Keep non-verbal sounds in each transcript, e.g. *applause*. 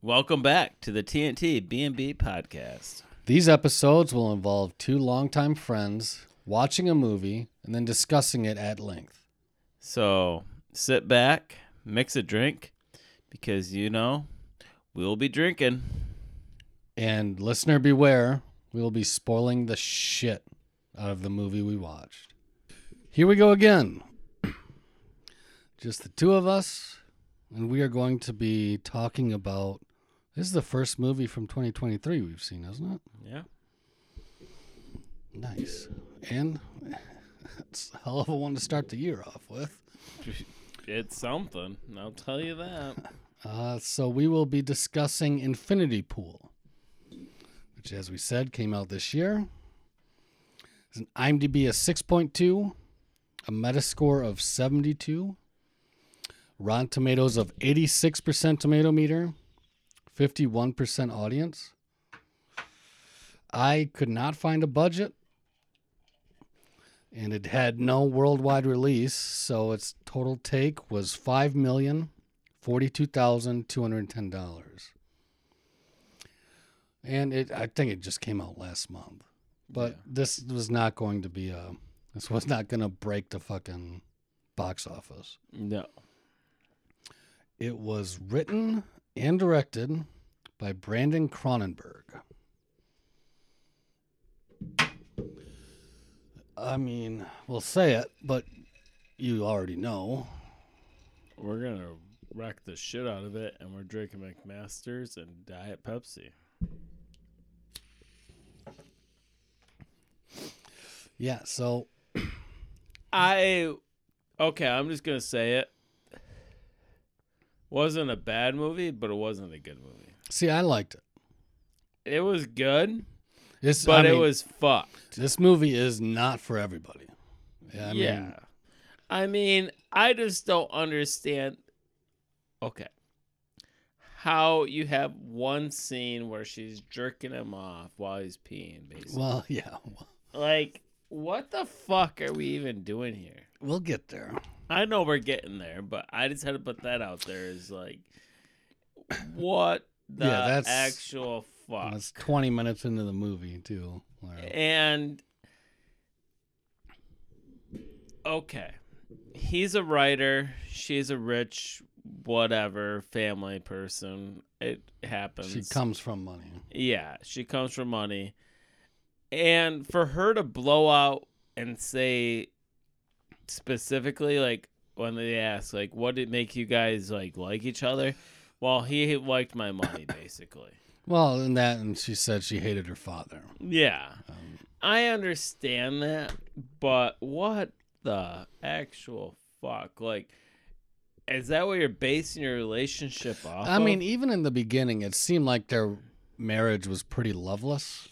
Welcome back to the TNT B&B podcast. These episodes will involve two longtime friends watching a movie and then discussing it at length. So sit back, mix a drink, because you know we'll be drinking. And listener beware, we will be spoiling the shit out of the movie we watched. Here we go again. *clears throat* Just the two of us, and we are going to be talking about. This is the first movie from 2023 we've seen, isn't it? Yeah. Nice. And it's a hell of a one to start the year off with. It's something. I'll tell you that. Uh, so we will be discussing Infinity Pool, which, as we said, came out this year. It's an IMDb a 6.2, a Metascore of 72, Rotten Tomatoes of 86% tomato meter, 51% audience. I could not find a budget, and it had no worldwide release, so its total take was five million forty-two thousand two hundred ten dollars, and it I think it just came out last month. But Yeah. this was not going to be a this was not going to break the fucking box office. No. It was written and directed by Brandon Cronenberg. I mean, we'll say it, but you already know. We're going to wreck the shit out of it, and we're drinking McMasters and Diet Pepsi. Yeah, so I. Okay, I'm just going to say it. Wasn't a bad movie, but it wasn't a good movie. see, I liked it. It was good, This, but I it was fucked. this movie is not for everybody. Yeah, I yeah. mean, I mean, I just don't understand. Okay. How you have one scene where she's jerking him off while he's peeing, basically. well, *laughs* yeah, like, what the fuck are we even doing here? we'll get there. I know we're getting there, but I just had to put that out there as like, what the Yeah, that's- actual fuck? It's 20 minutes into the movie, too. And okay, he's a writer. She's a rich, whatever family person. It happens. She comes from money. Yeah, she comes from money. And for her to blow out and say specifically, like when they ask, like, what did make you guys like like each other? Well, he liked my money, *coughs* basically. Well, and that, and she said she hated her father. Yeah. Um, I understand that, but what the actual fuck? Like, is that what you're basing your relationship off? I mean, even in the beginning, it seemed like their marriage was pretty loveless.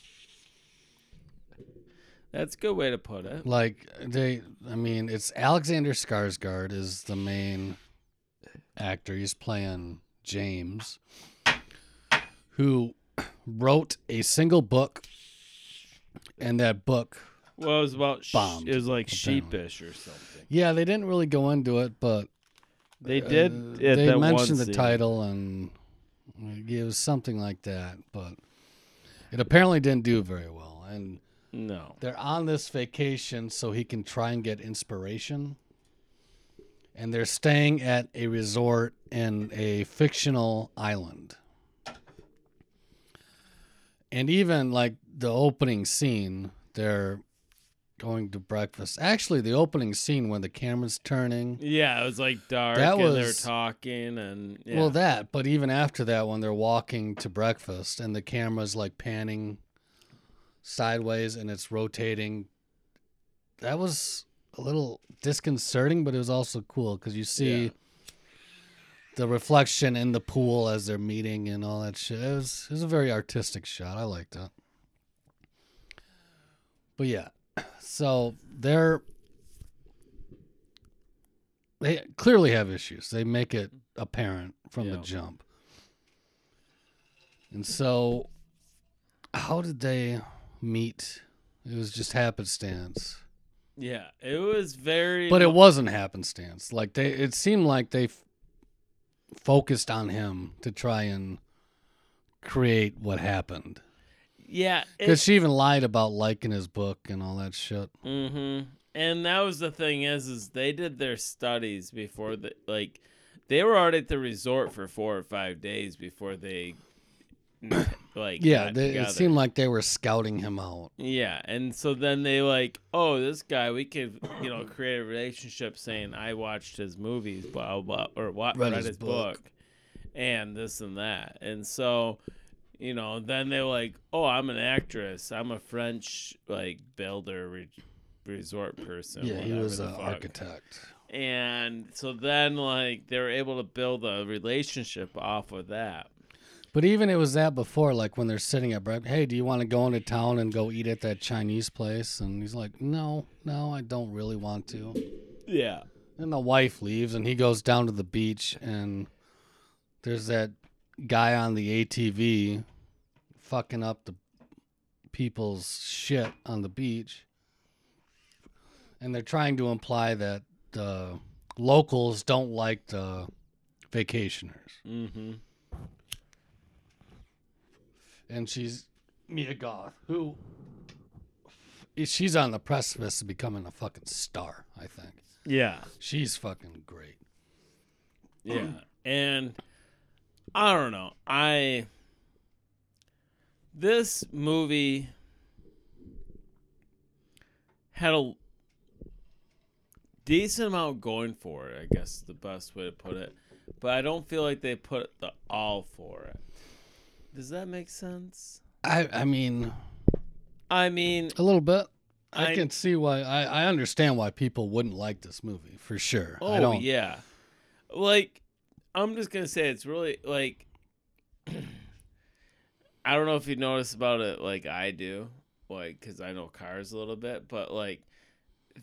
That's a good way to put it. Like they, I mean, it's Alexander Skarsgård is the main actor. He's playing James, who wrote a single book, and that book. Well, it was about sh- Bombed, it was like apparently. sheepish or something. Yeah, they didn't really go into it, but They uh, did. they mentioned the scene. title, and it was something like that. But it apparently didn't do very well, and. No. they're on this vacation so he can try and get inspiration. And they're staying at a resort in a fictional island. And even like the opening scene, they're going to breakfast. Actually, the opening scene when the camera's turning. Yeah, it was like dark, That and they're talking, and yeah. Well, that, but even after that, when they're walking to breakfast and the camera's like panning sideways and it's rotating, that was a little disconcerting, but it was also cool because you see Yeah. the reflection in the pool as they're meeting and all that shit. It was, it was a very artistic shot. I liked it. But yeah, *clears throat* so they're they clearly have issues. They make it apparent from the jump. And so how did they meet? It was just happenstance. yeah, it was very. But it wasn't happenstance. Like they it seemed like they f- focused on him to try and create what happened. Yeah, Because she even lied about liking his book and all that shit. Mm-hmm. And that was the thing is, is they did their studies before the like, they were already at the resort for four or five days before they, like, Yeah, they, it seemed like they were scouting him out. Yeah, and so then they like, oh, this guy, we could, you know, create a relationship saying I watched his movies, blah blah, or what Read read, his his, book. book. and this and that, and so, you know, then they're like, oh, I'm an actress, I'm a French like builder, re- resort person. yeah, he was an architect. and so then like they were able to build a relationship off of that. But even it was that before, like when they're sitting at breakfast. Hey, do you want to go into town and go eat at that Chinese place? And he's like, No, no, I don't really want to. Yeah. And the wife leaves, and he goes down to the beach, and there's that guy on the ATV fucking up the people's shit on the beach. And they're trying to imply that the locals don't like the vacationers. Mm-hmm. And she's Mia Goth, who she's on the precipice of becoming a fucking star, I think. Yeah. She's fucking great. Yeah. And I don't know. I this movie had a decent amount going for it, I guess is the best way to put it. But I don't feel like they put the all for it. Does that make sense? I I mean, I mean, a little bit. I, I- can see why. I, I understand why people wouldn't like this movie for sure. I Oh don't. yeah, like I'm just gonna say it's really like *clears throat* I don't know if you notice about it like I do, like because I know cars a little bit, but like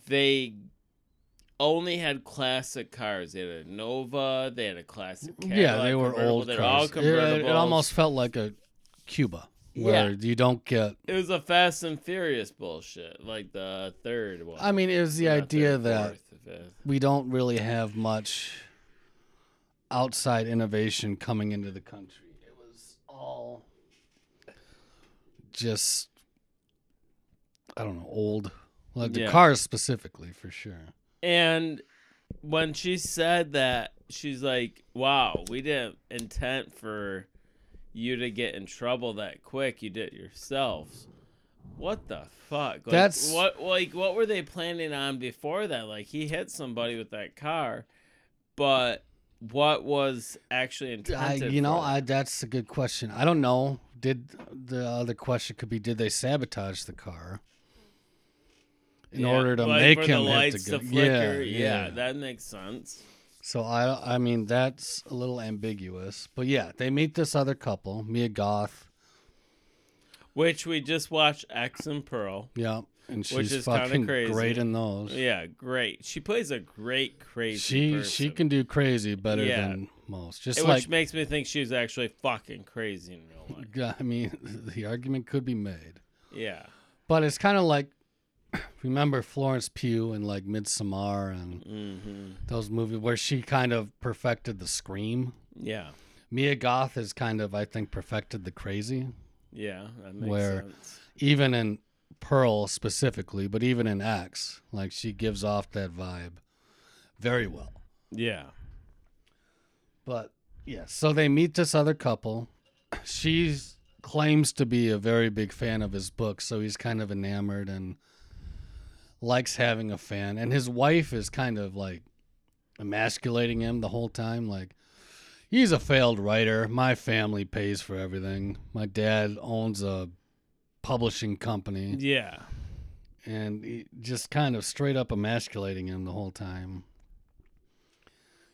they only had classic cars. They had a Nova, they had a classic. Cadillac yeah, they were old They're cars. It, it almost felt like a Cuba, where you don't get. It was a Fast and Furious bullshit, like the third one. I mean, it was the Not idea third, that fourth, we don't really have much outside innovation coming into the country. It was all just I don't know, old. Like the Yeah. cars specifically for sure. And when she said that, she's like, "Wow, we didn't intend for you to get in trouble that quick. You did it yourselves." What the fuck? Like, That's- what. Like, what were they planning on before that? Like, he hit somebody with that car, but what was actually I, intended? you know. I that's a good question. I don't know. Did the other question could be did they sabotage the car in Yeah, order to make him hit the to gun? flicker. yeah, yeah, that makes sense. So I I mean that's a little ambiguous, but yeah, they meet this other couple, Mia Goth, Which we just watched X and Pearl. yeah, and Which she's is kinda fucking crazy. great in those. Yeah, great. She plays a great crazy. she person. she can do crazy better Yeah. than most. Just Which like makes me think she's actually fucking crazy in real life. *laughs* I mean, *laughs* the argument could be made, Yeah. but it's kind of like remember Florence Pugh in like Midsommar and Mm-hmm. those movies where she kind of perfected the scream. Yeah. Mia Goth has kind of I think perfected the crazy. Yeah. That makes Where- sense. even in Pearl specifically, but even in X, like she gives off that vibe very well. Yeah. But yeah, so they meet this other couple. She claims to be a very big fan of his book, so he's kind of enamored and likes having a fan. And his wife is kind of like emasculating him the whole time, like he's a failed writer. My family pays for everything. My dad owns a publishing company. Yeah. and he just kind of straight up emasculating him the whole time.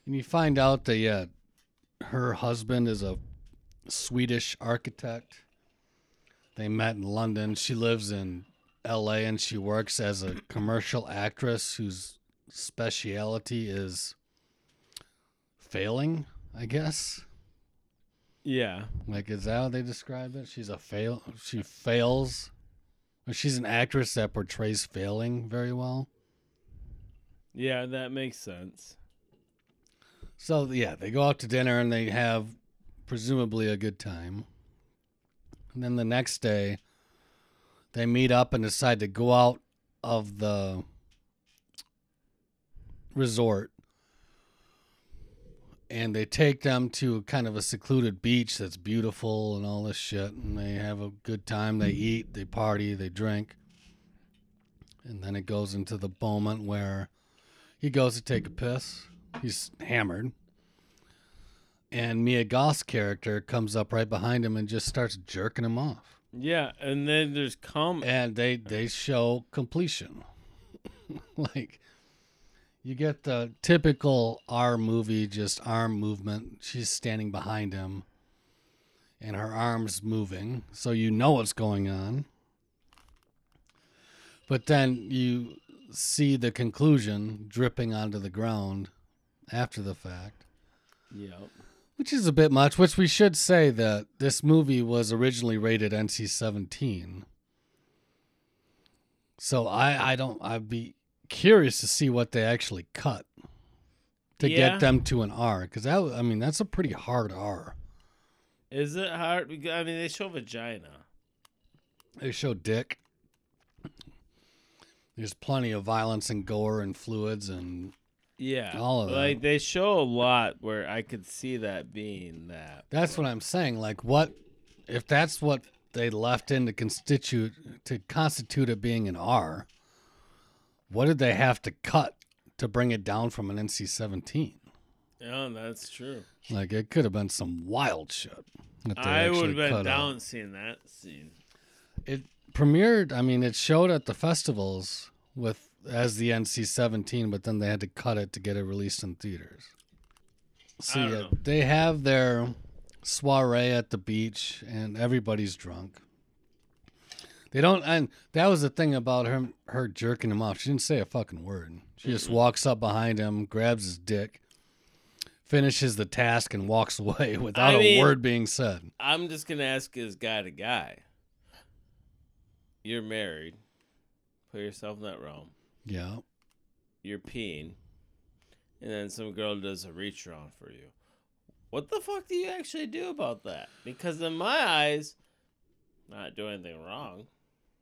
And you find out that yeah, her husband is a Swedish architect. They met in London. She lives in L.A. and she works as a commercial actress whose speciality is failing. I guess. Yeah. Like, is that how they describe it? She's a fail. She fails. She's an actress that portrays failing very well. Yeah, that makes sense. So yeah, they go out to dinner and they have presumably a good time. And then the next day, they meet up and decide to go out of the resort. And they take them to kind of a secluded beach that's beautiful and all this shit. And they have a good time. They eat, they party, they drink. And then it goes into the moment where he goes to take a piss. He's hammered. And Mia Goth's character comes up right behind him and just starts jerking him off. Yeah, and then there's come And they they show completion. *laughs* like you get the typical R movie just arm movement. She's standing behind him and her arms moving, so you know what's going on. But then you see the conclusion dripping onto the ground after the fact, Yep. Which is a bit much. Which we should say that this movie was originally rated NC 17. So I, I don't, I'd be curious to see what they actually cut to Yeah. get them to an R. Because that, I mean, that's a pretty hard R. Is it hard? I mean, they show vagina. They show dick. There's plenty of violence and gore and fluids and Yeah. All of Like that. they show a lot where I could see that being that. That's what I'm saying. Like, what if that's what they left in to constitute to constitute it being an R? What did they have to cut to bring it down from an NC-17? Yeah, that's true. Like, it could have been some wild shit. that they I would have been cut out. down seeing that scene. It premiered. I mean, it showed at the festivals with as the NC-17, but then they had to cut it to get it released in theaters. So yeah, uh, know. they have their soiree at the beach, and everybody's drunk. They don't, and that was the thing about her her jerking him off. She didn't say a fucking word. She just walks up behind him, grabs his dick, finishes the task, and walks *laughs* away without I a mean- word being said. I'm just gonna ask as guy to guy. You're married. Put yourself in that realm. Yeah, You're peeing, and then some girl does a reach around for you. What the fuck do you actually do about that? Because in my eyes, not doing anything wrong.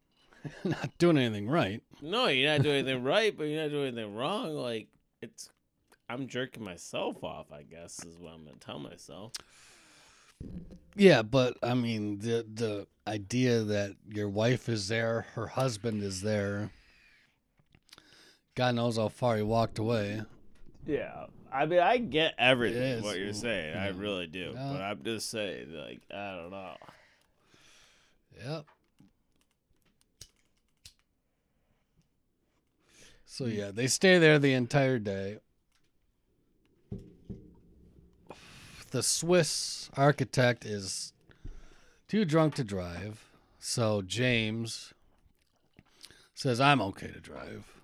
*laughs* not doing anything right. No, you're not doing anything *laughs* right, but you're not doing anything wrong. Like it's, I'm jerking myself off. I guess is what I'm gonna tell myself. Yeah, but I mean the the idea that your wife is there, her husband is there. God knows how far he walked away. Yeah, I mean, I get everything what you're saying. I mm-hmm. really do, Yeah. but I'm just saying, like, I don't know. Yep. So yeah, they stay there the entire day. The Swiss architect is too drunk to drive, so James says I'm okay to drive.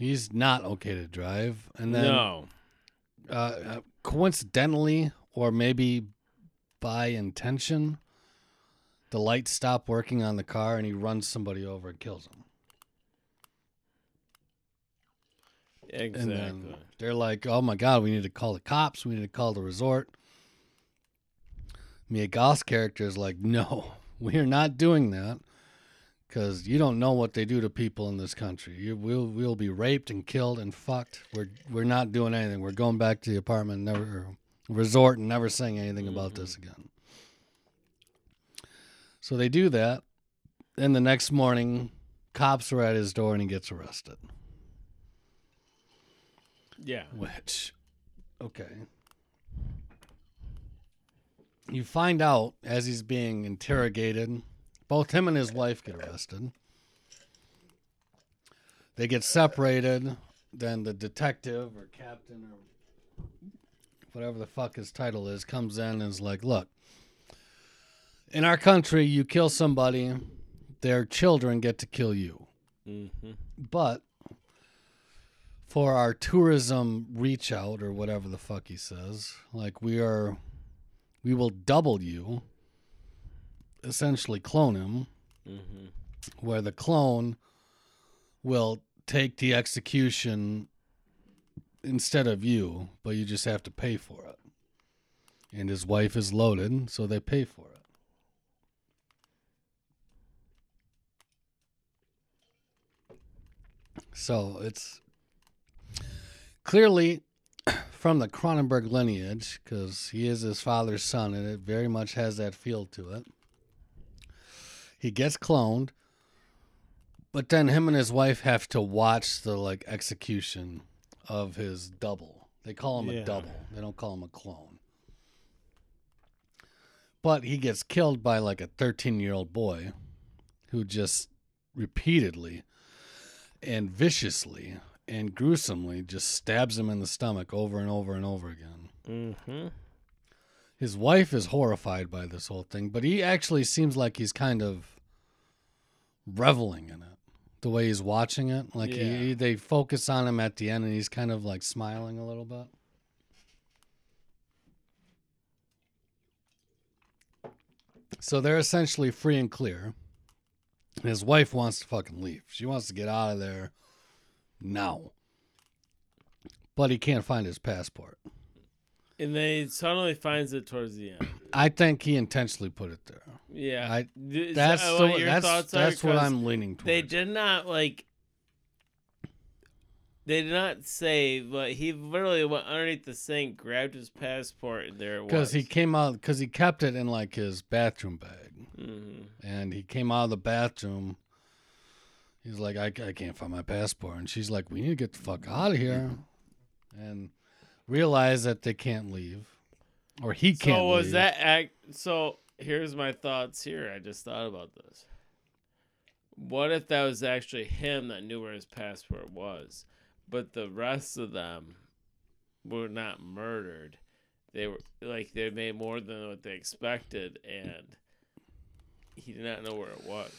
He's not okay to drive, and then no, uh, uh, coincidentally, or maybe by intention, the lights stop working on the car and he runs somebody over and kills him. exactly. They're like, oh my God, we need to call the cops. We need to call the resort. Mia Goth's character is like, no, *laughs* we are not doing that because you don't know what they do to people in this country. You will we'll be raped and killed and fucked. We're we're not doing anything. We're going back to the apartment, and never or resort, and never saying anything about this mm-hmm. again. So they do that. Then the next morning, cops are at his door, and he gets arrested. yeah, Which, okay. You find out as he's being interrogated, both him and his wife get arrested. They get separated. Then the detective or captain or whatever the fuck his title is comes in and is like, look, in our country, you kill somebody, their children get to kill you. hmm But for our tourism reach out or whatever the fuck he says, like we are, we will double you, essentially clone him, mm-hmm. where the clone will take the execution instead of you, but you just have to pay for it. And his wife is loaded, so they pay for it. So it's clearly *clears throat* from the Cronenberg lineage because he is his father's son, and it very much has that feel to it. He gets cloned, but then him and his wife have to watch the like execution of his double. They call him Yeah. a double. They don't call him a clone. But he gets killed by like a 13 year old boy who just repeatedly and viciously and gruesomely just stabs him in the stomach over and over and over again. Mm-hmm. His wife is horrified by this whole thing, but he actually seems like he's kind of reveling in it. The way he's watching it, like Yeah. he, they focus on him at the end, and he's kind of like smiling a little bit. So they're essentially free and clear. And his wife wants to fucking leave. She wants to get out of there now. But he can't find his passport. And then he suddenly finds it towards the end. I think he intentionally put it there. Yeah. I- That's that the, what your that's thoughts are? that's what I'm leaning towards. They did not like. They did not say, but he literally went underneath the sink, grabbed his passport, and there it was. because he came out because he kept it in like his bathroom bag, hmm and he came out of the bathroom. He's like, I, I can't find my passport, and she's like, we need to get the fuck out of here, and realize that they can't leave, or he can't. So was leave. that act? So here's my thoughts here. I just thought about this. What if that was actually him that knew where his passport was, but the rest of them were not murdered? They were like they made more than what they expected, and he did not know where it was.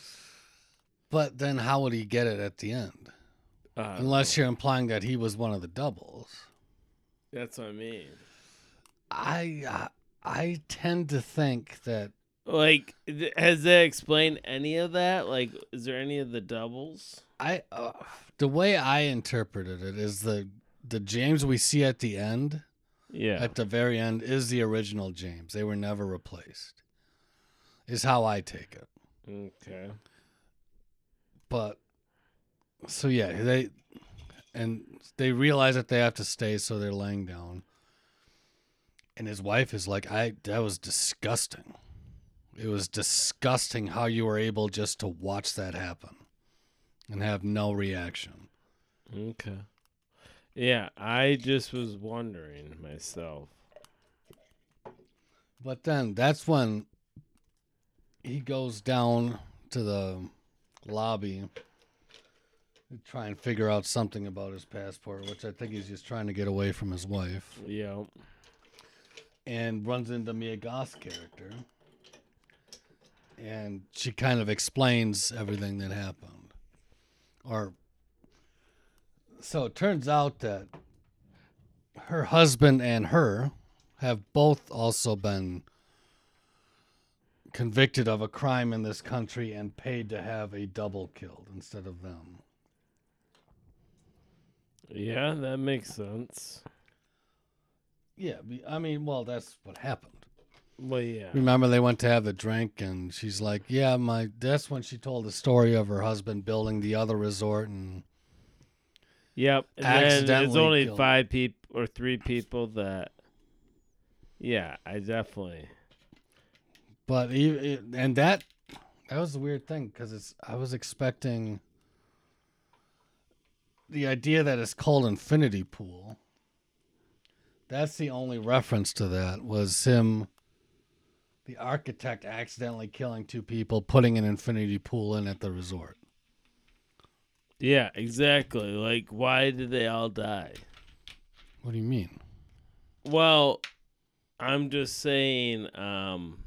But then, how would he get it at the end? Uh, Unless you're implying that he was one of the doubles. That's what I mean. I I, I tend to think that Like, th- has they explained any of that? Like, is there any of the doubles? I uh, the way I interpreted it is the the James we see at the end, Yeah. at the very end, is the original James. They were never replaced. Is how I take it. Okay. But so yeah, they and they realize that they have to stay, so they're laying down. And his wife is like, "I that was disgusting. It was disgusting how you were able just to watch that happen and have no reaction." Okay. Yeah, I just was wondering myself. But then that's when he goes down to the lobby try and figure out something about his passport, which I think he's just trying to get away from his wife, Yeah. and runs into Mia Goth's character. And she kind of explains everything that happened. Or so it turns out that her husband and her have both also been convicted of a crime in this country and paid to have a double killed instead of them. Yeah, that makes sense. Yeah, I mean, well, that's what happened. Well, yeah. Remember, they went to have the drink, and she's like, "Yeah, my." That's when she told the story of her husband building the other resort, and Yep. And then there's Accidentally only killed. five people or three people that. Yeah, I definitely. but e- it, and that that was the weird thing because it's I was expecting the idea that it's called Infinity Pool. That's the only reference to that was him, the architect, accidentally killing two people, putting an infinity pool in at the resort. Yeah, exactly. Like, why did they all die? What do you mean? Well, I'm just saying, um,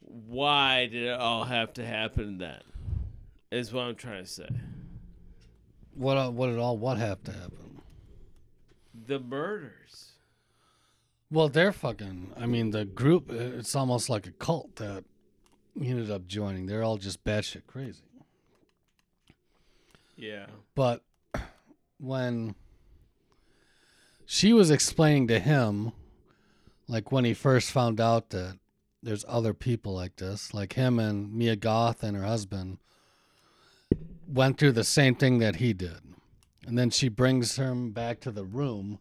why did it all have to happen then? Is what I'm trying to say. What uh, what did all what have to happen? The murders. Well, they're fucking. I mean, the group. uh, It's almost like a cult that he ended up joining. They're all just batshit crazy. Yeah. But *clears throat* when she was explaining to him, like when he first found out that there's other people like this, like him and Mia Goth and her husband went through the same thing that he did. And then she brings him back to the room,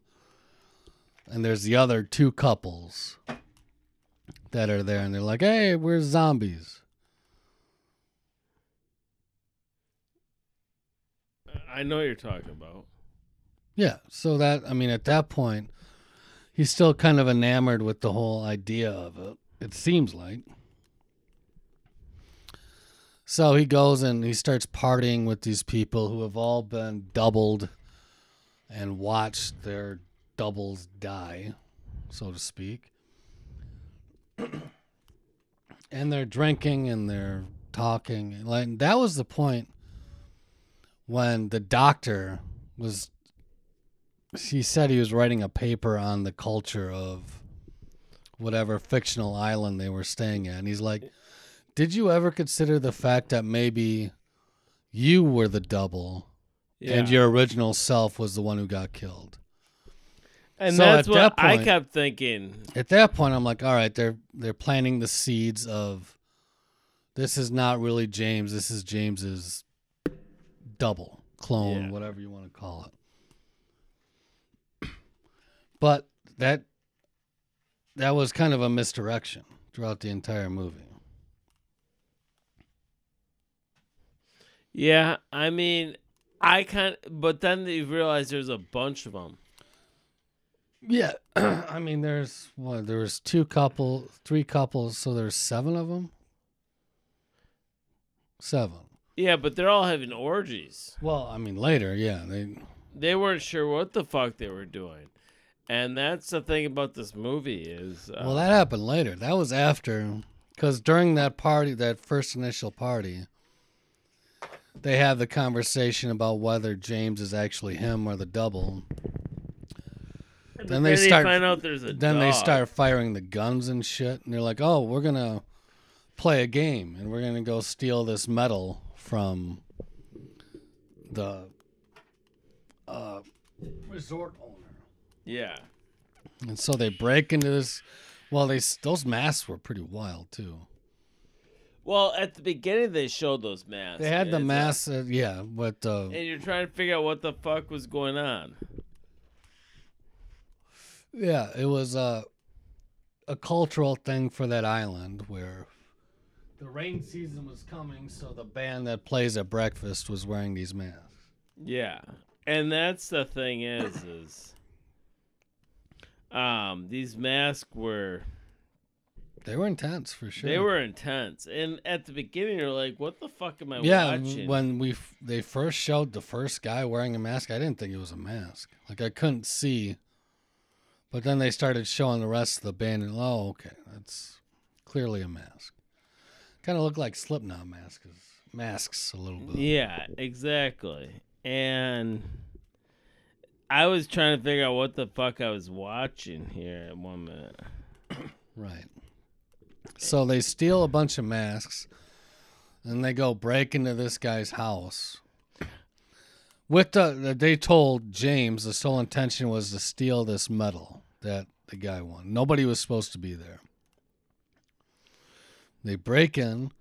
and there's the other two couples that are there, and they're like, hey, we're zombies. I know what you're talking about. Yeah, so that, I mean, at that point, he's still kind of enamored with the whole idea of it, it seems like. So he goes and he starts partying with these people who have all been doubled and watched their doubles die, so to speak. *clears throat* and they're drinking and they're talking. Like that was the point when the doctor was he said he was writing a paper on the culture of whatever fictional island they were staying at. And he's like, Did you ever consider the fact that maybe you were the double and your original self was the one who got killed? And So that's what that I kept thinking. At that point I'm like, all right, they're they're planting the seeds of this is not really James, this is James's double, clone, Yeah. whatever you want to call it. But that that was kind of a misdirection throughout the entire movie. Yeah, I mean, I kind but then you realize there's a bunch of them. Yeah, *clears throat* I mean, there's what there was two couple, three couples, so there's seven of them. Seven. Yeah, but they're all having orgies. Well, I mean, later, yeah, they They weren't sure what the fuck they were doing. And that's the thing about this movie is uh, Well, that happened later. That was after, because during that party, that first initial party, they have the conversation about whether James is actually him or the double. but then they start- find out there's a Then they start firing the guns and shit, and they're like, "Oh, we're gonna play a game, and we're gonna go steal this metal from the uh, resort owner." Yeah. And so they break into this. Well, they those masks were pretty wild too. Well, at the beginning they showed those masks. They had the It's, uh, masks, uh, yeah, but uh, and you're trying to figure out what the fuck was going on. yeah, it was uh, a cultural thing for that island where the rain season was coming, so the band that plays at breakfast was wearing these masks. Yeah. And that's the thing is is um these masks were They were intense for sure. they were intense. And at the beginning you're like, what the fuck am I yeah. watching? When we f- they first showed the first guy wearing a mask, I didn't think it was a mask. Like I couldn't see. But then they started showing the rest of the band, and oh, okay, that's clearly a mask. Kind of looked like Slipknot masks, masks a little bit. Yeah, exactly. And I was trying to figure out what the fuck I was watching here at one minute. Right. So they steal a bunch of masks and they go break into this guy's house. With the they told James the sole intention was to steal this medal that the guy won. Nobody was supposed to be there. They break in.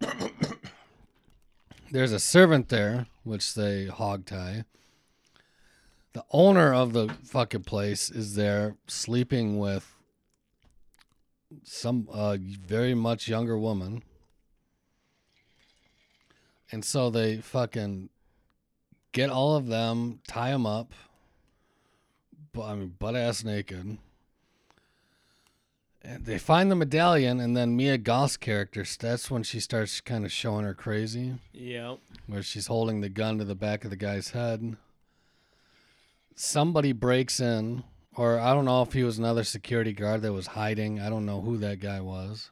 *coughs* There's a servant there, which they hog tie. The owner of the fucking place is there sleeping with some uh, very much younger woman. And so they fucking get all of them, tie them up, bu- I mean, butt ass naked. And they find the medallion, and then Mia Goth's character, that's when she starts kind of showing her crazy, Yep. where she's holding the gun to the back of the guy's head. Somebody breaks in, or I don't know if he was another security guard that was hiding. I don't know who that guy was.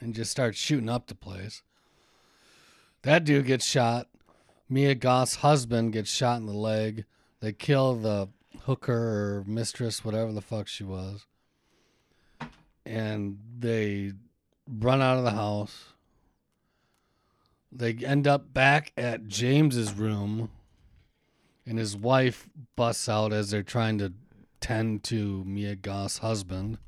And just starts shooting up the place. That dude gets shot. Mia Goth's husband gets shot in the leg. They kill the hooker or mistress, whatever the fuck she was. And they run out of the house. They end up back at James's room, and his wife busts out as they're trying to tend to Mia Goth's husband.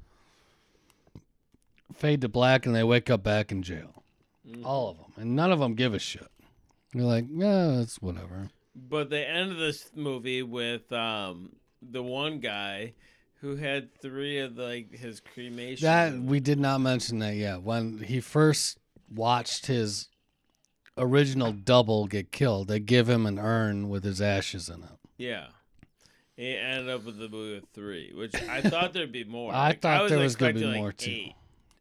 Fade to black, and they wake up back in jail. Mm. All of them, and none of them give a shit. You're like, yeah, it's whatever. But they ended this movie with um the one guy who had three of like his cremation. That we did not mention that yet. When he first watched his original double get killed, they give him an urn with his ashes in it. yeah. He ended up with the movie with three, which I thought there'd be more. *laughs* I thought there was gonna be like, more, too. Eight.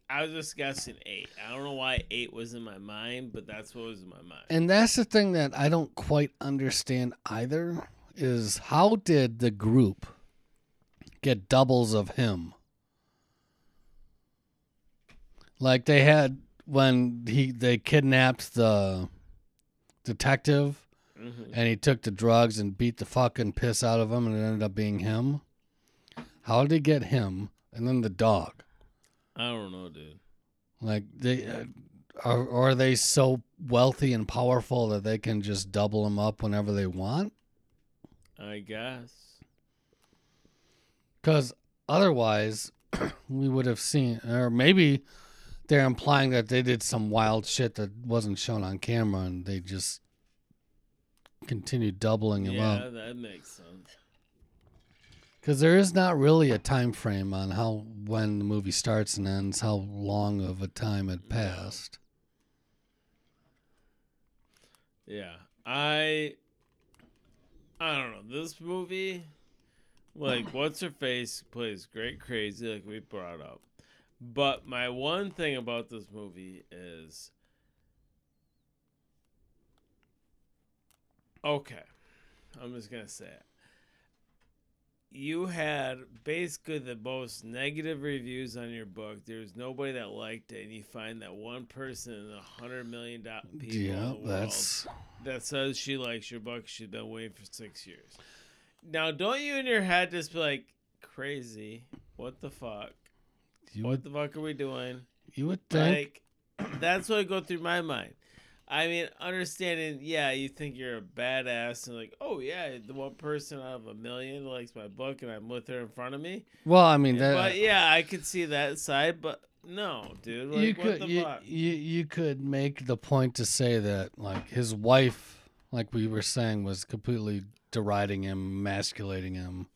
I was discussing eight. I don't know why eight was in my mind, but that's what was in my mind. And that's the thing that I don't quite understand either is how did the group get doubles of him? Like they had when he they kidnapped the detective Mhm. and he took the drugs and beat the fucking piss out of him and it ended up being him. How did he get him and then the dog? I don't know, dude. Like they uh, are, are they so wealthy and powerful that they can just double him up whenever they want? I guess. Because otherwise, *clears throat* we would have seen, or maybe they're implying that they did some wild shit that wasn't shown on camera, and they just continued doubling him up. yeah, up. that makes sense. Because there is not really a time frame on how when the movie starts and ends, how long of a time had passed. Yeah. I I don't know. This movie like *laughs* what's her face plays great crazy like we brought up. But my one thing about this movie is Okay. I'm just going to say it. You had basically the most negative reviews on your book. There's nobody that liked it, and you find that one person in a hundred million do- people Yeah, that's that says she likes your book. She's been waiting for six years. Now, don't you in your head just be like, crazy? What the fuck? you What would the fuck are we doing? you would think Like, *clears throat* that's what I go through my mind. I mean, understanding, yeah, you think you're a badass and like, oh yeah, the one person out of a million likes my book and I'm with her in front of me. well, I mean that but yeah, I could see that side, but no, dude. Like, you what could the you, fuck? you you could make the point to say that like his wife like we were saying was completely deriding him emasculating him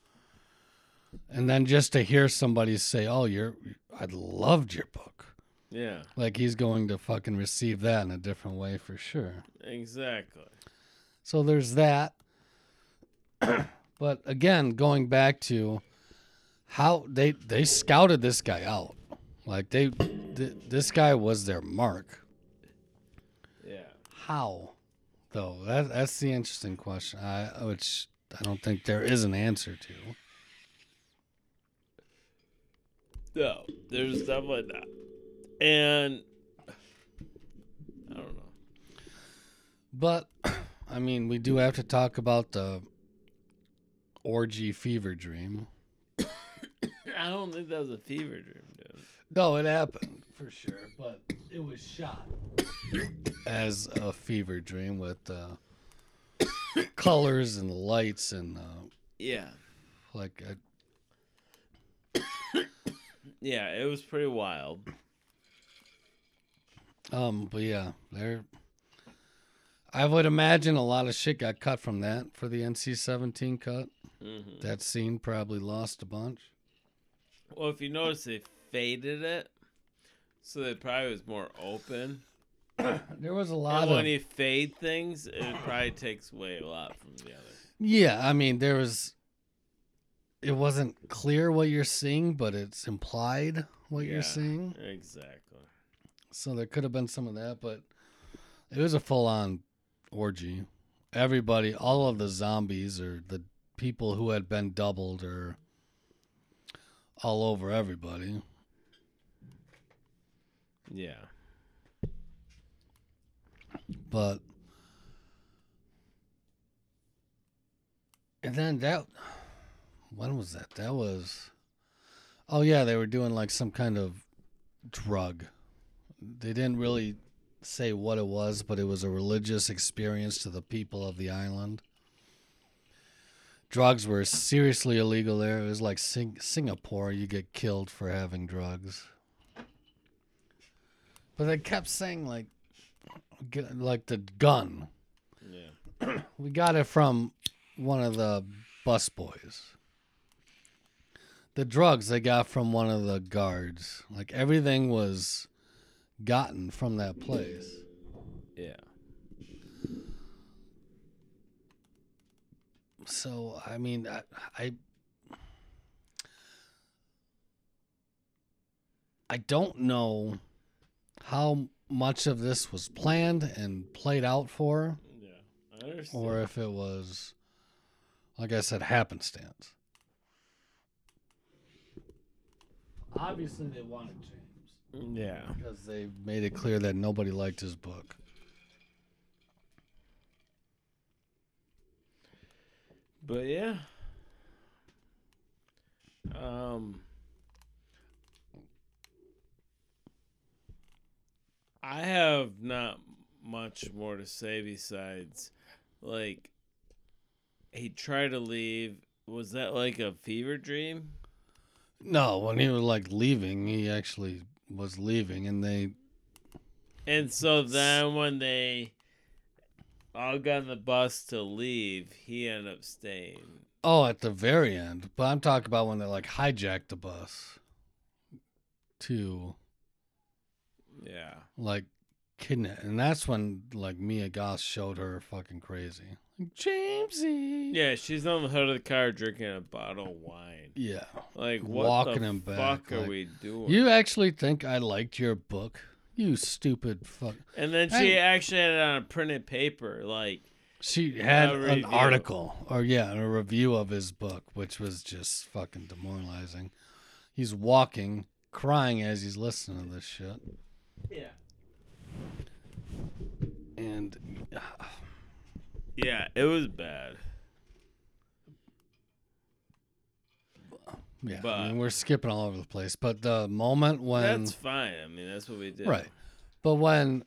and then just to hear somebody say oh you're i loved your book Yeah, like he's going to fucking receive that in a different way for sure exactly. so there's that *coughs* but again going back to how they they scouted this guy out like they th- this guy was their mark Yeah. How, though? That that's the interesting question. I which I don't think there is an answer to. No, there's definitely not. And I don't know. But I mean, we do have to talk about the orgy fever dream. *coughs* I don't think that was a fever dream, dude. No, it happened for sure, but it was shot as a fever dream with uh, *coughs* colors and lights and uh, Yeah. like a, *coughs* Yeah, it was pretty wild. Um. But yeah, there. I would imagine a lot of shit got cut from that for the NC-17 cut. hmm That scene probably lost a bunch. Well, if you notice, they faded it, so it probably was more open. *coughs* There was a lot And of when you fade things, it probably takes away a lot from the other. yeah. I mean, there was. It wasn't clear what you're seeing, but it's implied what Yeah. you're seeing. Exactly. So there could have been some of that, but it was a full-on orgy. Everybody, all of the zombies or the people who had been doubled or all over everybody. Yeah. But and then that when was that? That was Oh yeah, they were doing like some kind of drug. They didn't really say what it was, but it was a religious experience to the people of the island. Drugs were seriously illegal there. It was like Sing- Singapore. You get killed for having drugs. But they kept saying like, like the gun. Yeah. we got it from one of the bus boys. The drugs they got from one of the guards. Like everything was gotten from that place. Yeah. So I mean, I, I I don't know how much of this was planned and played out for, Yeah. I understand. or if it was, like I said, happenstance. Obviously, they wanted James yeah. because they made it clear that nobody liked his book. But yeah. Um I have not much more to say besides like he tried to leave was that like a fever dream? No, when he was like leaving, he actually was leaving, and they And so then when they all got on the bus to leave, he ended up staying. Oh, at the very end. But I'm talking about when they like hijacked the bus to Yeah. like kidnap, and that's when like Mia Goth showed her fucking crazy. Like, Jamesy. Yeah, she's on the hood of the car drinking a bottle of wine. Yeah. Like what Walking the him back, fuck are we doing? You actually think I liked your book? You stupid fuck. and then she actually had it on a printed paper. Like She had an review. article, or yeah, a review of his book, which was just fucking demoralizing. He's walking, crying as he's listening to this shit. yeah, And yeah, it was bad. yeah, But- I mean, we're skipping all over the place. But the moment when That's fine. I mean, that's what we did. Right. But when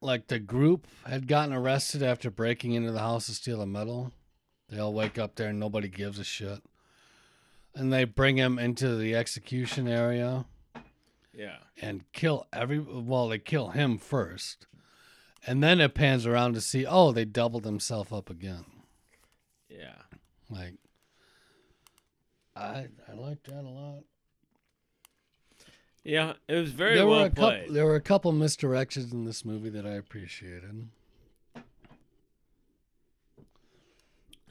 like the group had gotten arrested after breaking into the house to steal a medal, they all wake up there and nobody gives a shit. And they bring him into the execution area Yeah. and kill every well, they kill him first. And then it pans around to see, oh, they doubled himself up again. Yeah. Like I I like that a lot. Yeah. It was very there well were a played. couple there were a couple misdirections in this movie that I appreciated.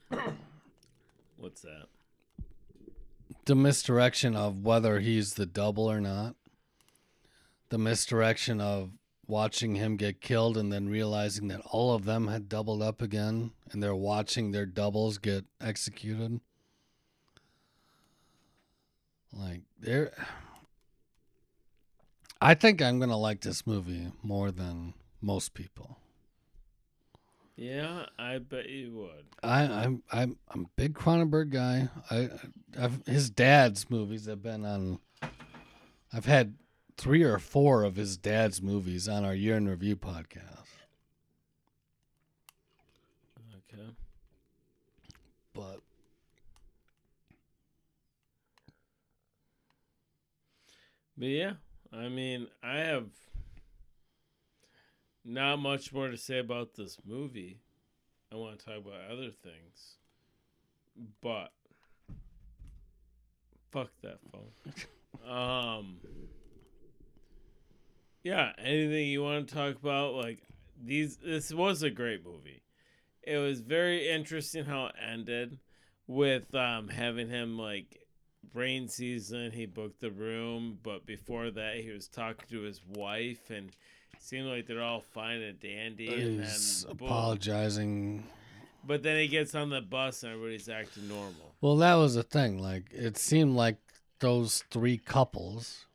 *coughs* What's that? the misdirection of whether he's the double or not. The misdirection of watching him get killed and then realizing that all of them had doubled up again and they're watching their doubles get executed. Like they're I think I'm going to like this movie more than most people. Yeah, I bet you would. I, I'm I'm I'm a big Cronenberg guy. I I've, his dad's movies have been on. I've had three or four of his dad's movies on our year in review podcast. Okay. But But yeah, I mean, I have not much more to say about this movie. I want to talk about other things. But fuck that phone. *laughs* um Yeah, anything you want to talk about like these this was a great movie. It was very interesting how it ended with um having him like rain season he booked the room but before that he was talking to his wife and it seemed like they're all fine and dandy and he's then boom. apologizing. but then he gets on the bus and everybody's acting normal Well, that was the thing. Like it seemed like those three couples,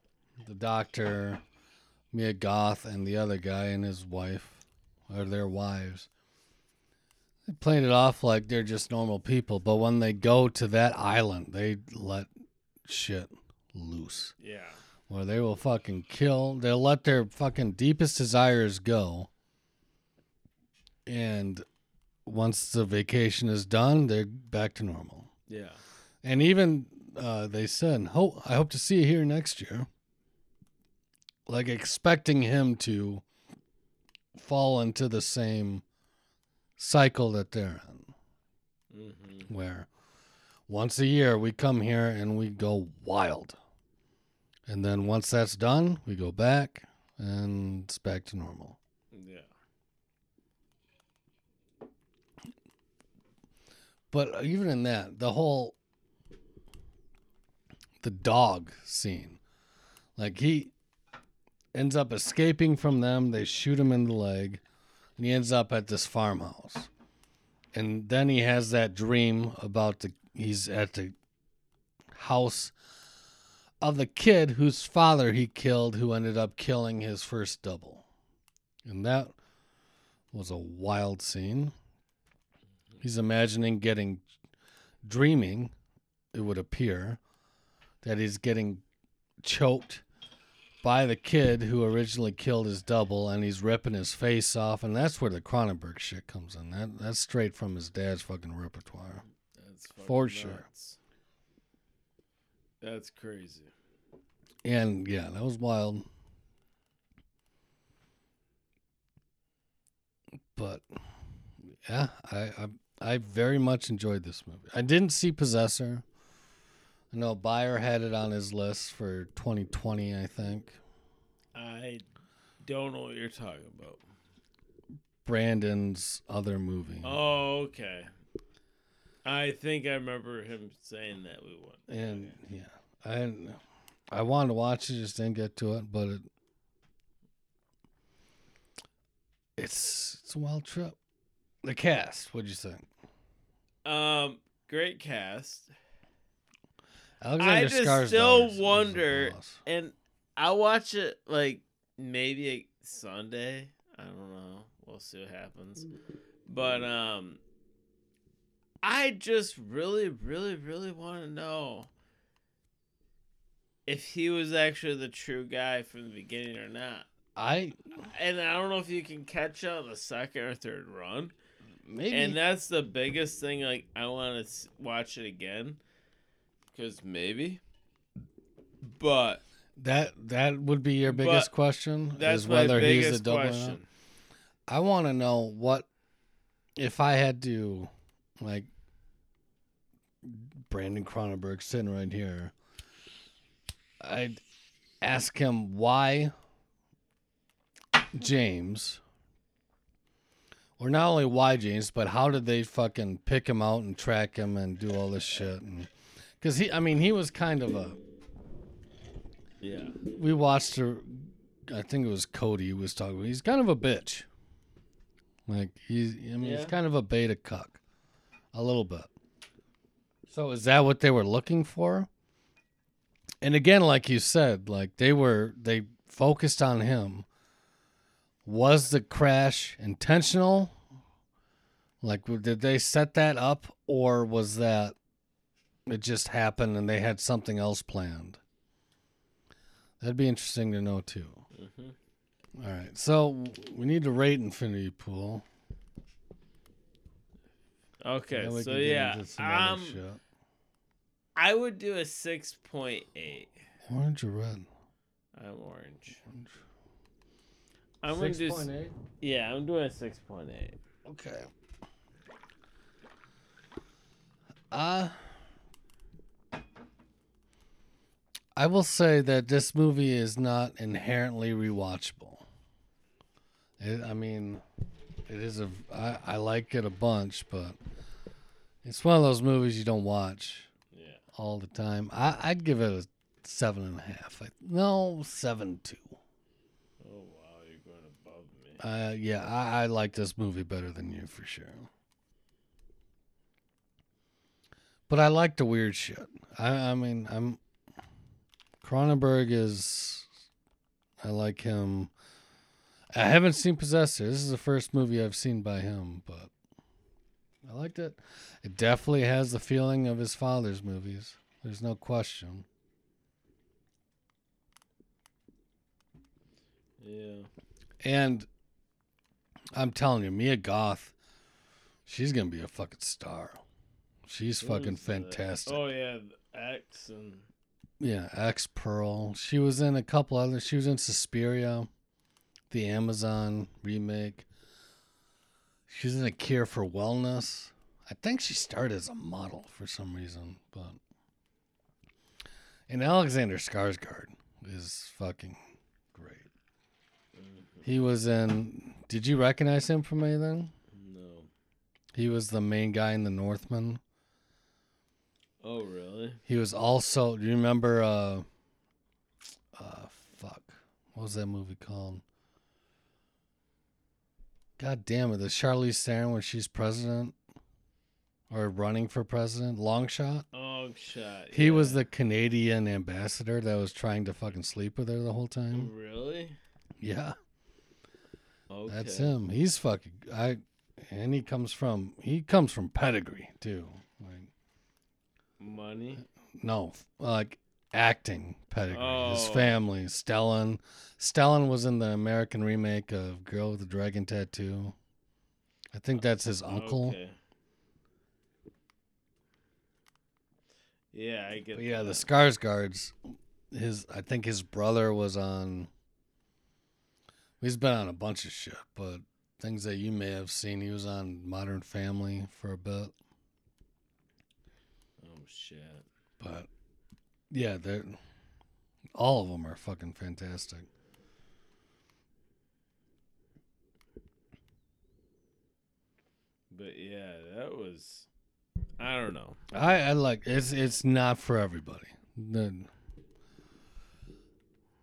the doctor, Mia Goth, and the other guy and his wife, or their wives. They played it off like they're just normal people, but when they go to that island, they let shit loose. yeah Where they will fucking kill, they'll let their fucking deepest desires go. And once the vacation is done, they're back to normal. yeah And even uh, they said, "Hope I hope to see you here next year." Like expecting him to fall into the same cycle that they're in, Mm-hmm. where once a year we come here and we go wild. And then once that's done, we go back and it's back to normal. Yeah. But even in that, the whole the dog scene, like he ends up escaping from them. They shoot him in the leg, and he ends up at this farmhouse. And then he has that dream about the he's at the house of the kid whose father he killed, who ended up killing his first double, and that was a wild scene. He's imagining getting, dreaming, it would appear, that he's getting choked by the kid who originally killed his double, and he's ripping his face off, and that's where the Cronenberg shit comes in. That that's straight from his dad's fucking repertoire. That's For fucking sure. That's crazy. And yeah, that was wild. But yeah, I, I I very much enjoyed this movie. I didn't see Possessor. I know Bayer had it on his list for 2020, I think. I don't know what you're talking about. Brandon's other movie. Oh, okay. I think I remember him saying that we won. And yeah, I I wanted to watch it, just didn't get to it, but it it's it's a wild trip. The cast, what'd you think? Um, great cast. Alexander just Skarsgård still is- is a wonder- And I'll watch it like maybe a Sunday. I don't know. We'll see what happens. But um I just really, really, really want to know if he was actually the true guy from the beginning or not. I And I don't know if you can catch on the second or third run. maybe And that's the biggest thing. Like, I want to watch it again. Because maybe. But that that would be your biggest But question that's is my whether he's biggest a double question. I want to know what if I had to like Brandon Cronenberg sitting right here. I'd ask him why James or not only why James, but how did they fucking pick him out and track him and do all this shit and cuz he I mean he was kind of a Yeah. we watched her. I think it was Cody who was talking. He's kind of a bitch. Like he's, I mean, Yeah. he's kind of a beta cuck, a little bit. So is that what they were looking for? And again, like you said, like they were, they focused on him. Was the crash intentional? Like, did they set that up, or was that it just happened and they had something else planned? That'd be interesting to know too. hmm All right, so we need to rate Infinity Pool. Okay. Then So, yeah. into some other Um, shit. I would do a 6.8. Orange or red? I'm orange. I'm going to do. s- 6.8? Yeah, I'm doing a 6.8. Okay. Uh I will say that this movie is not inherently rewatchable. It, I mean, it is a. I, I like it a bunch, but it's one of those movies you don't watch Yeah. all the time. I, I'd give it a seven and a half. I, no, seven two. Oh, wow. You're going above me. Uh, yeah, I, I like this movie better than you for sure. But I like the weird shit. I, I mean, I'm Cronenberg is. I like him. I haven't seen Possessor. This is the first movie I've seen by him, but I liked it. It definitely has the feeling of his father's movies. There's no question. Yeah. And I'm telling you, Mia Goth, she's gonna be a fucking star. She's fucking Who's the- uh, fantastic. Oh, yeah. the X and. Yeah, X Pearl. She was in a couple other. She was in Suspiria, the Amazon remake. She's in a cure for wellness. I think she started as a model for some reason, but and Alexander Skarsgård is fucking great. Mm-hmm. He was in. Did you recognize him from anything? No. He was the main guy in The Northman. Oh, really? He was also. Do you remember? Uh, uh, fuck. What was that movie called? God damn it! The Charlize Theron when she's president or running for president, long shot. Oh, shot. He was the Canadian ambassador that was trying to fucking sleep with her the whole time. Really? Yeah, Okay. that's him. He's fucking. I, and he comes from. He comes from pedigree too. Money. no, like acting pedigree. His Oh. family, Stellan. Stellan was in the American remake of Girl with the Dragon Tattoo. I think that's his uncle. Okay. Yeah, I get. But yeah, the that. Skarsgårds, his I think his brother was on. He's been on a bunch of shit, but things that you may have seen, he was on Modern Family for a bit. Shit. But yeah, they're all of them are fucking fantastic. But yeah, that was. I don't know. I, I like it's it's not for everybody. The,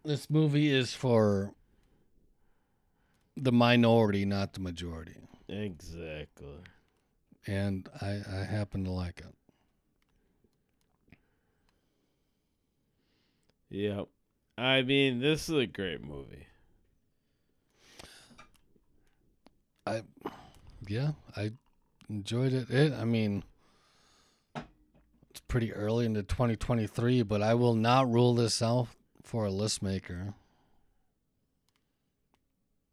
this movie is for the minority, not the majority. Exactly. And I, I happen to like it. Yep. I mean, this is a great movie. I yeah, I enjoyed it. It I mean it's pretty early into 2023, but I will not rule this out for a list maker.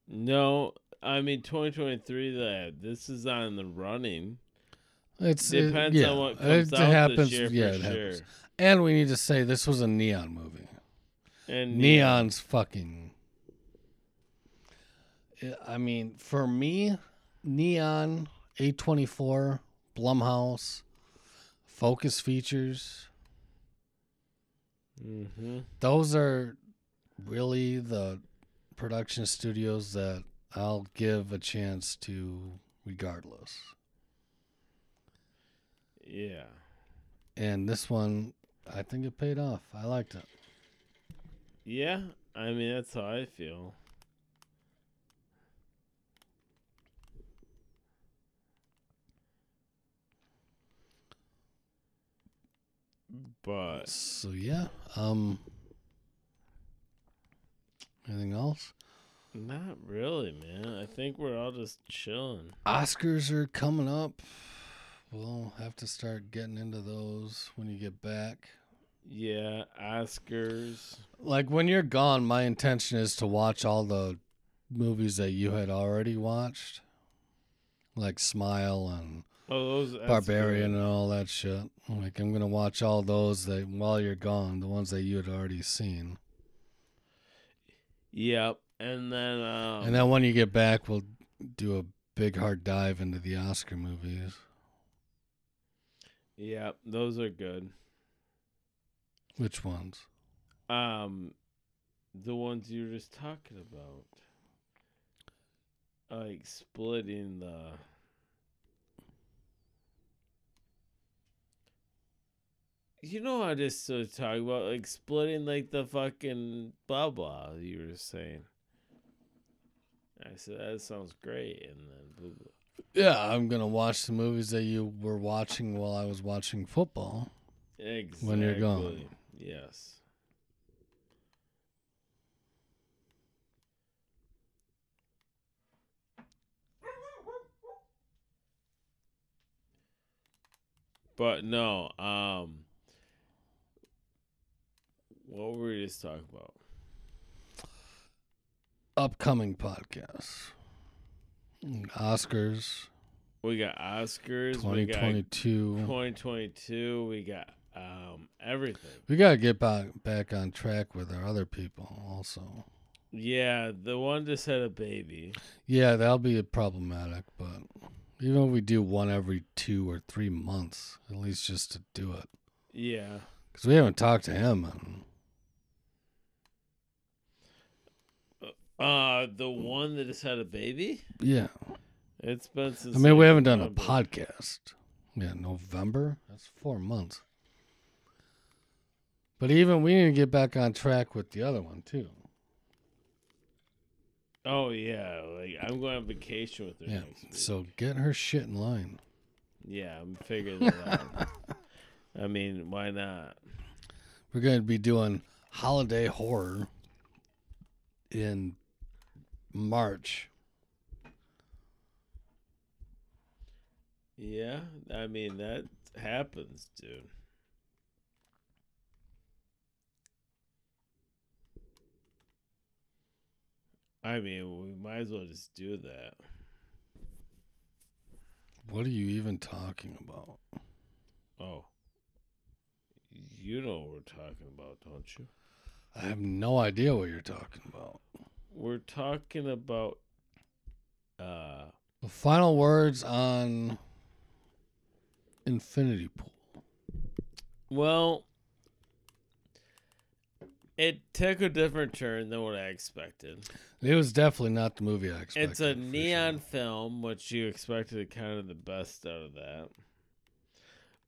No, I mean 2023. That this is on the running. It's uh, it- Depends yeah, on what comes it out happens. this year yeah, for it sure. happens. And we need to say this was a neon movie. And Neon's fucking. I mean, for me, Neon, A24, Blumhouse, Focus Features, Mm-hmm. those are really the production studios that I'll give a chance to regardless. Yeah. And this one, I think it paid off. I liked it. Yeah. I mean, that's how I feel. But So yeah, um anything else? not really, man. I think we're all just chilling. Oscars are coming up. We'll have to start getting into those when you get back. Yeah, Oscars. Like when you're gone, my intention is to watch all the movies that you had already watched. Like Smile and Oh, those Barbarian good. and all that shit. Like I'm gonna watch all those that while you're gone, the ones that you had already seen. Yep. And then um and then when you get back, we'll do a big hard dive into the Oscar movies. Yep, those are good. Which ones? Um the ones you were just talking about. Like splitting the You know I just was talking about like splitting like the fucking blah blah you were saying. I said that sounds great and then blah, blah. Yeah, I'm gonna watch the movies that you were watching while I was watching football. Exactly. When you're gone. Yes. But no, um what were we just talking about? Upcoming podcasts. Oscars We got Oscars, we got 2022. 2022, we got um everything. We gotta get back back on track with our other people also. Yeah, the one just had a baby. Yeah, that'll be problematic, but even if we do one every two or three months, at least just to do it. Yeah. Because we haven't talked to him. Uh, the one that just had a baby. yeah. It's been since. I mean, we haven't done a November. podcast. Yeah, November? That's four months. But even we need to get back on track with the other one, too. Oh yeah, like I'm going on vacation with her Yeah. next week. So get her shit in line. yeah, I'm figuring it out. *laughs* I mean, why not? We're going to be doing holiday horror in March. Yeah, I mean that happens, dude. I mean, we might as well just do that. What are you even talking about? Oh, you know what we're talking about, don't you? I have no idea what you're talking about. We're talking about uh final words on Infinity Pool. well it took a different turn than what I expected. It was definitely not the movie I expected. It's a neon sure. film, which you expected kind of the best out of that.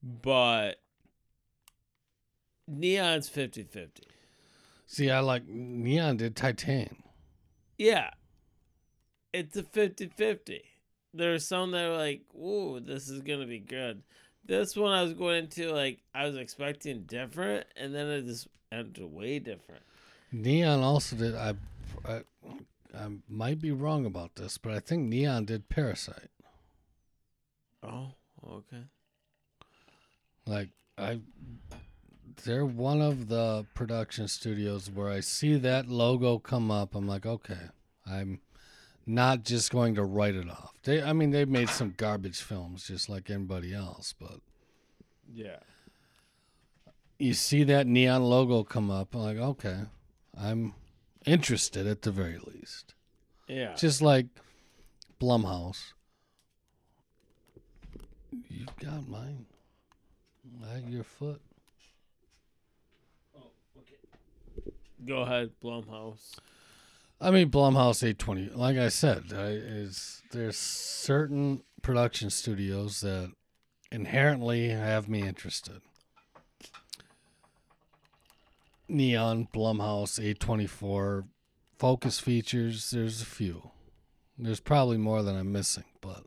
But neon's 50 50. See, I like Neon did Titane. Yeah. It's a 50 50. There's some that are like, ooh, this is going to be good. This one I was going into, like, I was expecting different, and then it just ended way different. Neon also did. I, I, I might be wrong about this, but I think Neon did Parasite. Oh, okay. Like I, they're one of the production studios where I see that logo come up. I'm like, okay, I'm not just going to write it off. They, I mean, they've made some garbage films just like anybody else, but Yeah. you see that neon logo come up. I'm like, okay, I'm interested at the very least. Yeah. Just like Blumhouse. You got mine. At your foot. Go ahead, Blumhouse. I mean, Blumhouse 820. Like I said, I, is there's certain production studios that inherently have me interested. Neon, Blumhouse, A24, Focus Features. There's a few. There's probably more than I'm missing, but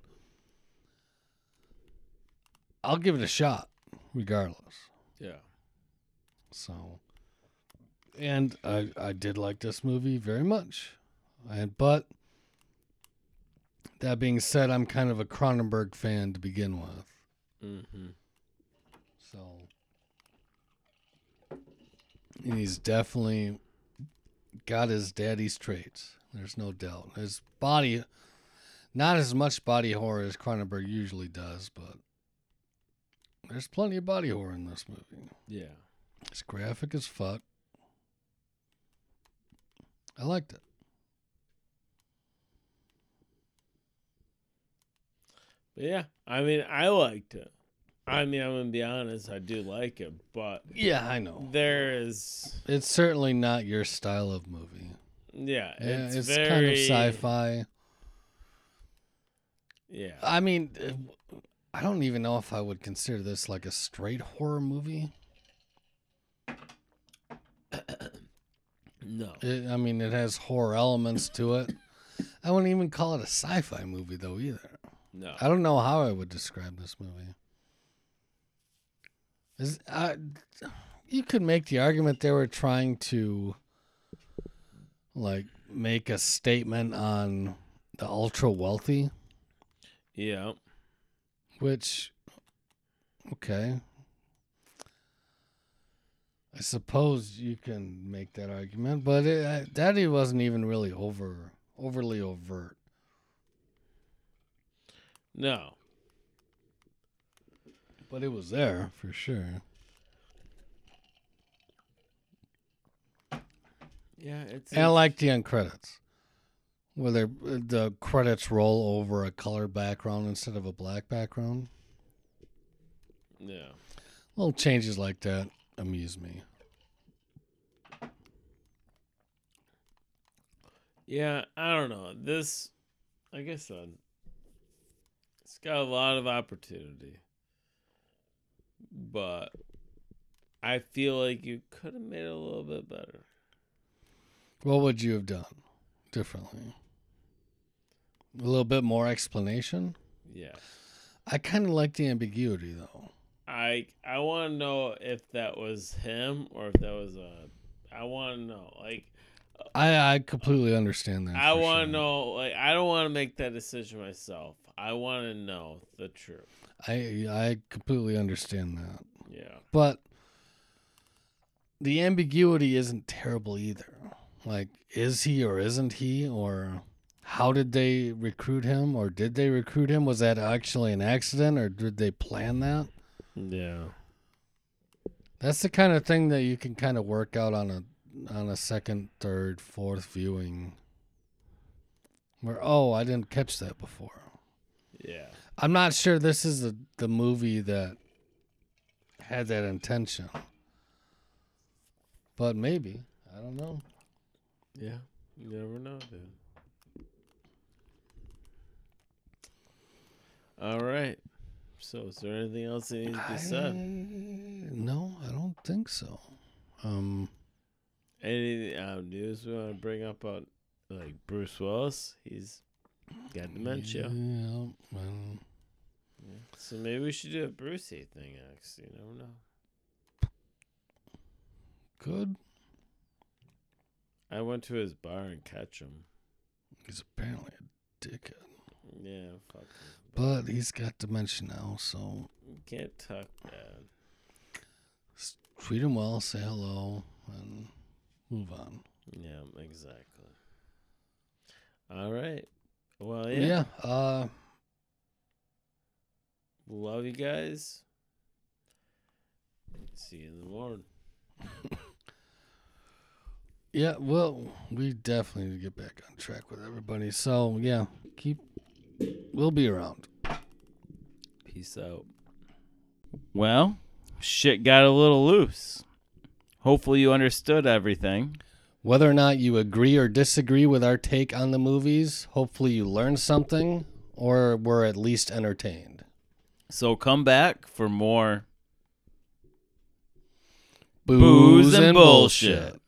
I'll give it a shot, regardless. Yeah. So, and I I did like this movie very much, and but that being said, I'm kind of a Cronenberg fan to begin with. Mm-hmm. So, and he's definitely got his daddy's traits. There's no doubt. His body, not as much body horror as Cronenberg usually does, but there's plenty of body horror in this movie. Yeah. It's graphic as fuck. I liked it. But yeah, I mean, I liked it. I mean, I'm gonna be honest, I do like it, but Yeah, I know. there is, It's certainly not your style of movie. yeah, Yeah, it's, it's, very kind of sci-fi. Yeah, I mean, I don't even know if I would consider this like a straight horror movie. No, It, I mean, it has horror elements to it. I wouldn't even call it a sci-fi movie though either. no, I don't know how I would describe this movie. Is I, you could make the argument they were trying to like make a statement on the ultra wealthy, yeah, which okay. I suppose you can make that argument, but it, uh, Daddy wasn't even really over overly overt. no, But it was there for sure. Yeah, it's. And I like the end credits, where they're- the credits roll over a color background instead of a black background. Yeah. Little changes like that amuse me. Yeah, I don't know. This, I guess, uh, it's got a lot of opportunity, but I feel like you could have made it a little bit better. What would you have done differently? A little bit more explanation. Yeah, I kind of like the ambiguity though. I I want to know if that was him or if that was a. I want to know, like, I I completely understand that. I want to sure. know, like, I don't want to make that decision myself. I want to know the truth. I I completely understand that, Yeah, but the ambiguity isn't terrible either. Like, is he or isn't he, or how did they recruit him, or did they recruit him? Was that actually an accident, or did they plan that? Yeah, That's the kind of thing that you can kind of work out on a on a second, third, fourth viewing. Where oh, I didn't catch that before. yeah. I'm not sure this is the the movie that had that intention. But maybe. I don't know. Yeah, you never know, dude. All right. So, is there anything else that needs to be said? no, I don't think so. Um Any uh, news we want to bring up on like Bruce Willis? He's got dementia. Yeah, well, Yeah. So maybe we should do a Brucey thing next. You never know. good. I went to his bar and catch him. He's apparently a dickhead. Yeah, fuck him. But he's got dementia now, so can't talk bad. treat him well, say hello, and move on. Yeah, exactly. All right. Well, yeah. Yeah. uh, Love you guys. See you in the morning. yeah. Well, we definitely need to get back on track with everybody. So yeah, keep. We'll be around. Peace out. Well, shit got a little loose. Hopefully, you understood everything. Whether or not you agree or disagree with our take on the movies, hopefully you learned something or were at least entertained. So come back for more Booze, and bullshit.